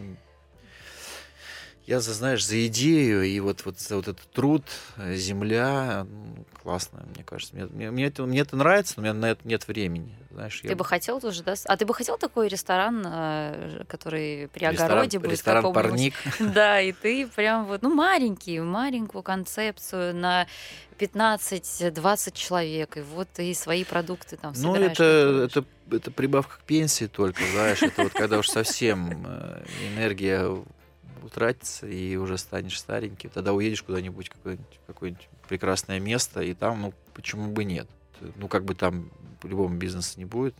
я, за, знаешь, за идею и вот, вот за вот этот труд, э, земля, ну, классно, мне кажется. Мне, мне, мне, это, мне это нравится, но у меня на это нет времени. Знаешь, Ты я бы хотел тоже, да? А ты бы хотел такой ресторан, э, который при ресторан, огороде будет ресторан парник. Да, и ты прям вот, ну, маленький, маленькую концепцию на 15-20 человек, и вот ты свои продукты там Ну, это, это, это прибавка к пенсии только, знаешь, это вот когда уж совсем э, энергия утратится, и уже станешь старенький, тогда уедешь куда-нибудь, какое-нибудь, какое-нибудь прекрасное место, и там, ну, почему бы нет? Ну, как бы там по-любому бизнеса не будет,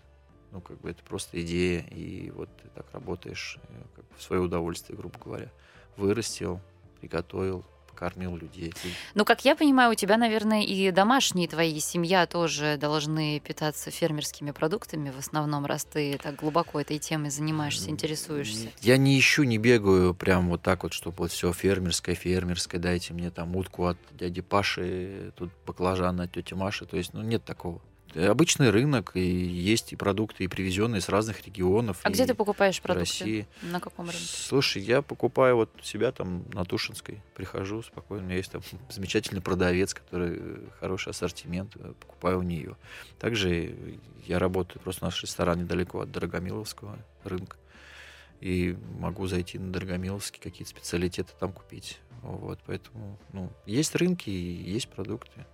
ну, как бы это просто идея, и вот ты так работаешь э, как бы в свое удовольствие, грубо говоря. Вырастил, приготовил, покормил людей. Ну, как я понимаю, у тебя, наверное, и домашние твои, семья тоже должны питаться фермерскими продуктами в основном, раз ты так глубоко этой темой занимаешься, интересуешься. Я не ищу, не бегаю прям вот так вот, чтобы вот все фермерское, фермерское, дайте мне там утку от дяди Паши, тут баклажан от тети Маши. То есть, ну, нет такого. Обычный рынок, и есть и продукты, и привезенные с разных регионов. А где ты покупаешь продукты? России. На каком рынке? Слушай, я покупаю вот себя там на Тушинской, прихожу спокойно, у меня есть там замечательный продавец, который э, хороший ассортимент, э, покупаю у нее. Также я работаю, просто наш ресторан недалеко от Дорогомиловского рынка, и могу зайти на Дорогомиловский, какие-то специалитеты там купить. Вот, поэтому, ну, есть рынки и есть продукты,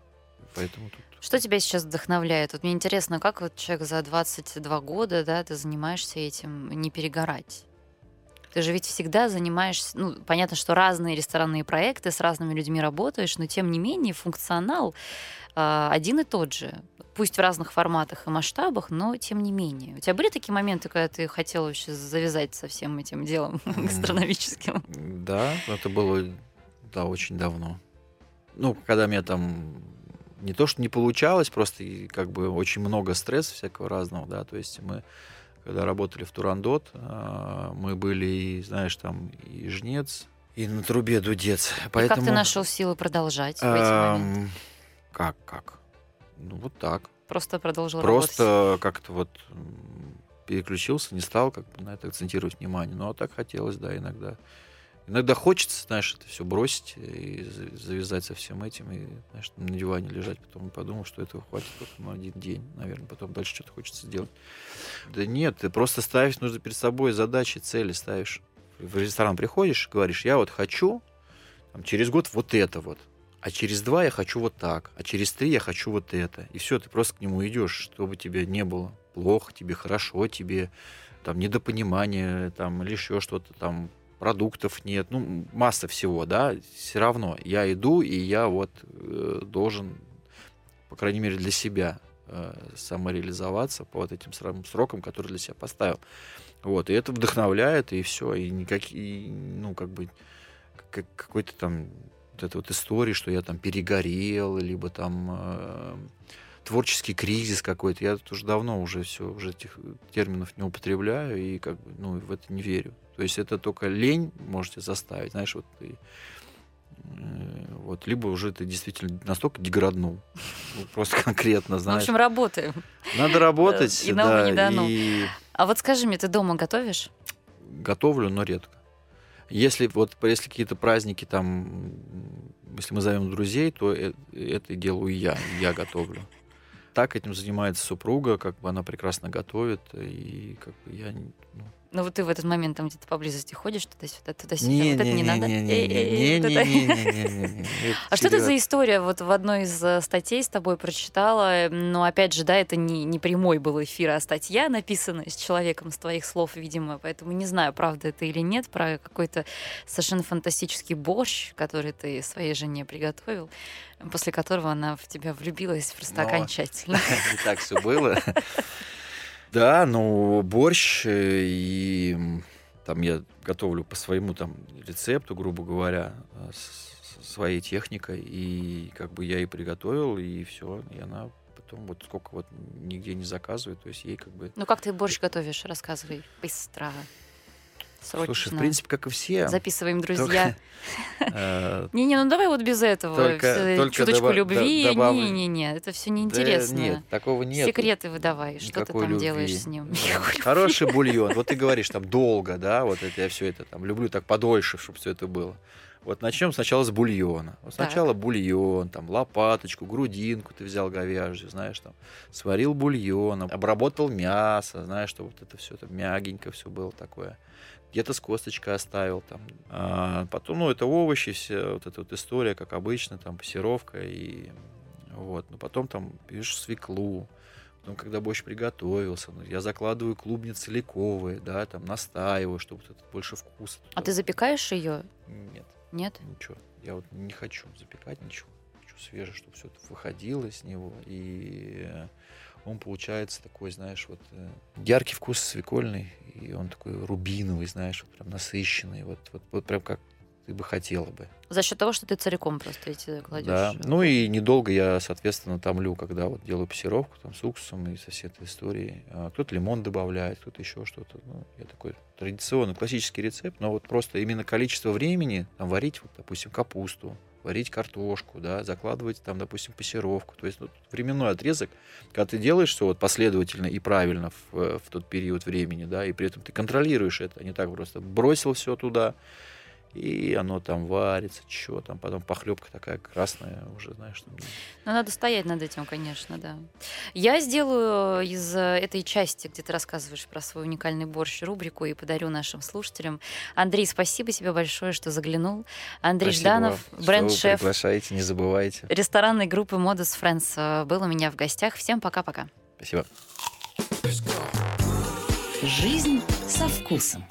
поэтому тут... Что тебя сейчас вдохновляет? Вот мне интересно, как вот человек за 22 года, да, ты занимаешься этим, не перегорать? Ты же ведь всегда занимаешься, ну, понятно, что разные ресторанные проекты, с разными людьми работаешь, но тем не менее функционал а, один и тот же. Пусть в разных форматах и масштабах, но тем не менее. У тебя были такие моменты, когда ты хотела вообще завязать со всем этим делом гастрономическим? Да, это было, да, очень давно. Ну, когда мне там не то, что не получалось, просто и как бы очень много стресса всякого разного, да, то есть мы, когда работали в Турандот, а, мы были, и, знаешь, там и жнец, и на трубе дудец. И Поэтому, как ты нашел силы продолжать в эти моменты? как, как? Ну, вот так. Просто продолжил работать? Просто как-то вот переключился, не стал как бы на это акцентировать внимание. Ну, а так хотелось, да, иногда. Иногда хочется, знаешь, это все бросить и за- завязать со всем этим, и, знаешь, на диване лежать, потом подумал, что этого хватит только на один день, наверное, потом дальше что-то хочется сделать. Да нет, ты просто ставишь, нужно перед собой задачи, цели ставишь. В ресторан приходишь, говоришь, я вот хочу там, через год вот это вот, а через два я хочу вот так, а через три я хочу вот это. И все, ты просто к нему идешь, чтобы тебе не было плохо, тебе хорошо, тебе там недопонимание, там, или еще что-то там, продуктов нет, ну, масса всего, да, все равно я иду, и я вот э, должен, по крайней мере, для себя э, самореализоваться по вот этим срокам, которые для себя поставил. Вот, и это вдохновляет, и все, и никакие, ну, как бы, как- какой-то там вот этой вот истории, что я там перегорел, либо там э, творческий кризис какой-то. Я тут уже давно уже все, уже этих терминов не употребляю и как бы, ну, в это не верю. То есть это только лень можете заставить, знаешь, вот ты, э, вот, либо уже ты действительно настолько деграднул, ну, просто конкретно, Ну, в знаешь. общем, работаем. Надо работать, да, не дано. и А вот скажи мне, ты дома готовишь? готовлю, но редко. Если вот если какие-то праздники там, если мы зовем друзей, то э- это делаю я, я готовлю. Так этим занимается супруга, как бы она прекрасно готовит, и как бы я ну, Ну вот ты в этот момент там где-то поблизости ходишь, туда-сюда, туда-сюда. Вот это не надо. Это. Не-не-не. А что это за история? Вот в одной из э, статей с тобой прочитала, но опять же, да, это не, не прямой был эфир, а статья написана с человеком с твоих слов, видимо, поэтому не знаю, правда это или нет, про какой-то совершенно фантастический борщ, который ты своей жене приготовил, после которого она в тебя влюбилась просто Но- окончательно. Не так все было. Да, ну, борщ, э, и там я готовлю по своему там рецепту, грубо говоря, э, своей техникой, и как бы я и приготовил, и все, и она потом вот сколько вот нигде не заказывает, то есть ей как бы... Ну как ты борщ готовишь? Рассказывай быстро. Срочно. Слушай, в принципе, как и все. Записываем, друзья. э, Не-не, ну давай вот без этого. Только Чуточку любви. Не-не-не, это все неинтересно. Нет, такого нет. Секреты выдавай, что ты там делаешь с ним. Хороший бульон. Вот ты говоришь там долго, да, вот это я все это там люблю так подольше, чтобы все это было. Вот начнем сначала с бульона. Вот Так. сначала бульон, там лопаточку, грудинку ты взял говяжью, знаешь, там сварил бульон, обработал мясо, знаешь, что вот это все там мягенько все было такое. Где-то с косточкой оставил там. А потом, ну, это овощи, все, вот эта вот история, как обычно, там пассировка и вот. Но потом там, видишь, свеклу, Потом, когда борщ приготовился, ну, я закладываю клубни целиковые, да, там настаиваю, чтобы это больше вкуса. А ты запекаешь ее? Нет, Нет? ничего. Я вот не хочу запекать ничего. Хочу свежее, чтобы все это выходило из него. И э, он получается такой, знаешь, вот э, яркий вкус свекольный, и он такой рубиновый, знаешь, вот прям насыщенный, вот, вот, вот прям как ты бы хотела бы. За счет того, что ты целиком просто эти кладешь. Да. Ну и недолго я, соответственно, томлю, когда вот делаю пассировку там, с уксусом и со всей этой историей. А Кто-то лимон добавляет, кто-то еще что-то. Ну, я такой традиционный, классический рецепт, но вот просто именно количество времени там, варить, вот, допустим, капусту, варить картошку, да, закладывать там, допустим, пассировку. То есть вот, временной отрезок, когда ты делаешь все вот последовательно и правильно в, э, в тот период времени, да, и при этом ты контролируешь это, а не так просто бросил все туда, и оно там варится, что там, потом похлебка такая красная, уже знаешь, там, Ну, надо стоять над этим, конечно, да. Я сделаю из э, этой части, где ты рассказываешь про свой уникальный борщ, рубрику и подарю нашим слушателям. Андрей, спасибо тебе большое, что заглянул. Андрей Спасибо Жданов, бренд-шеф приглашаете, не забывайте. ресторанной группы Modus Friends, э, был у меня в гостях. Всем пока-пока. Спасибо. Жизнь со вкусом.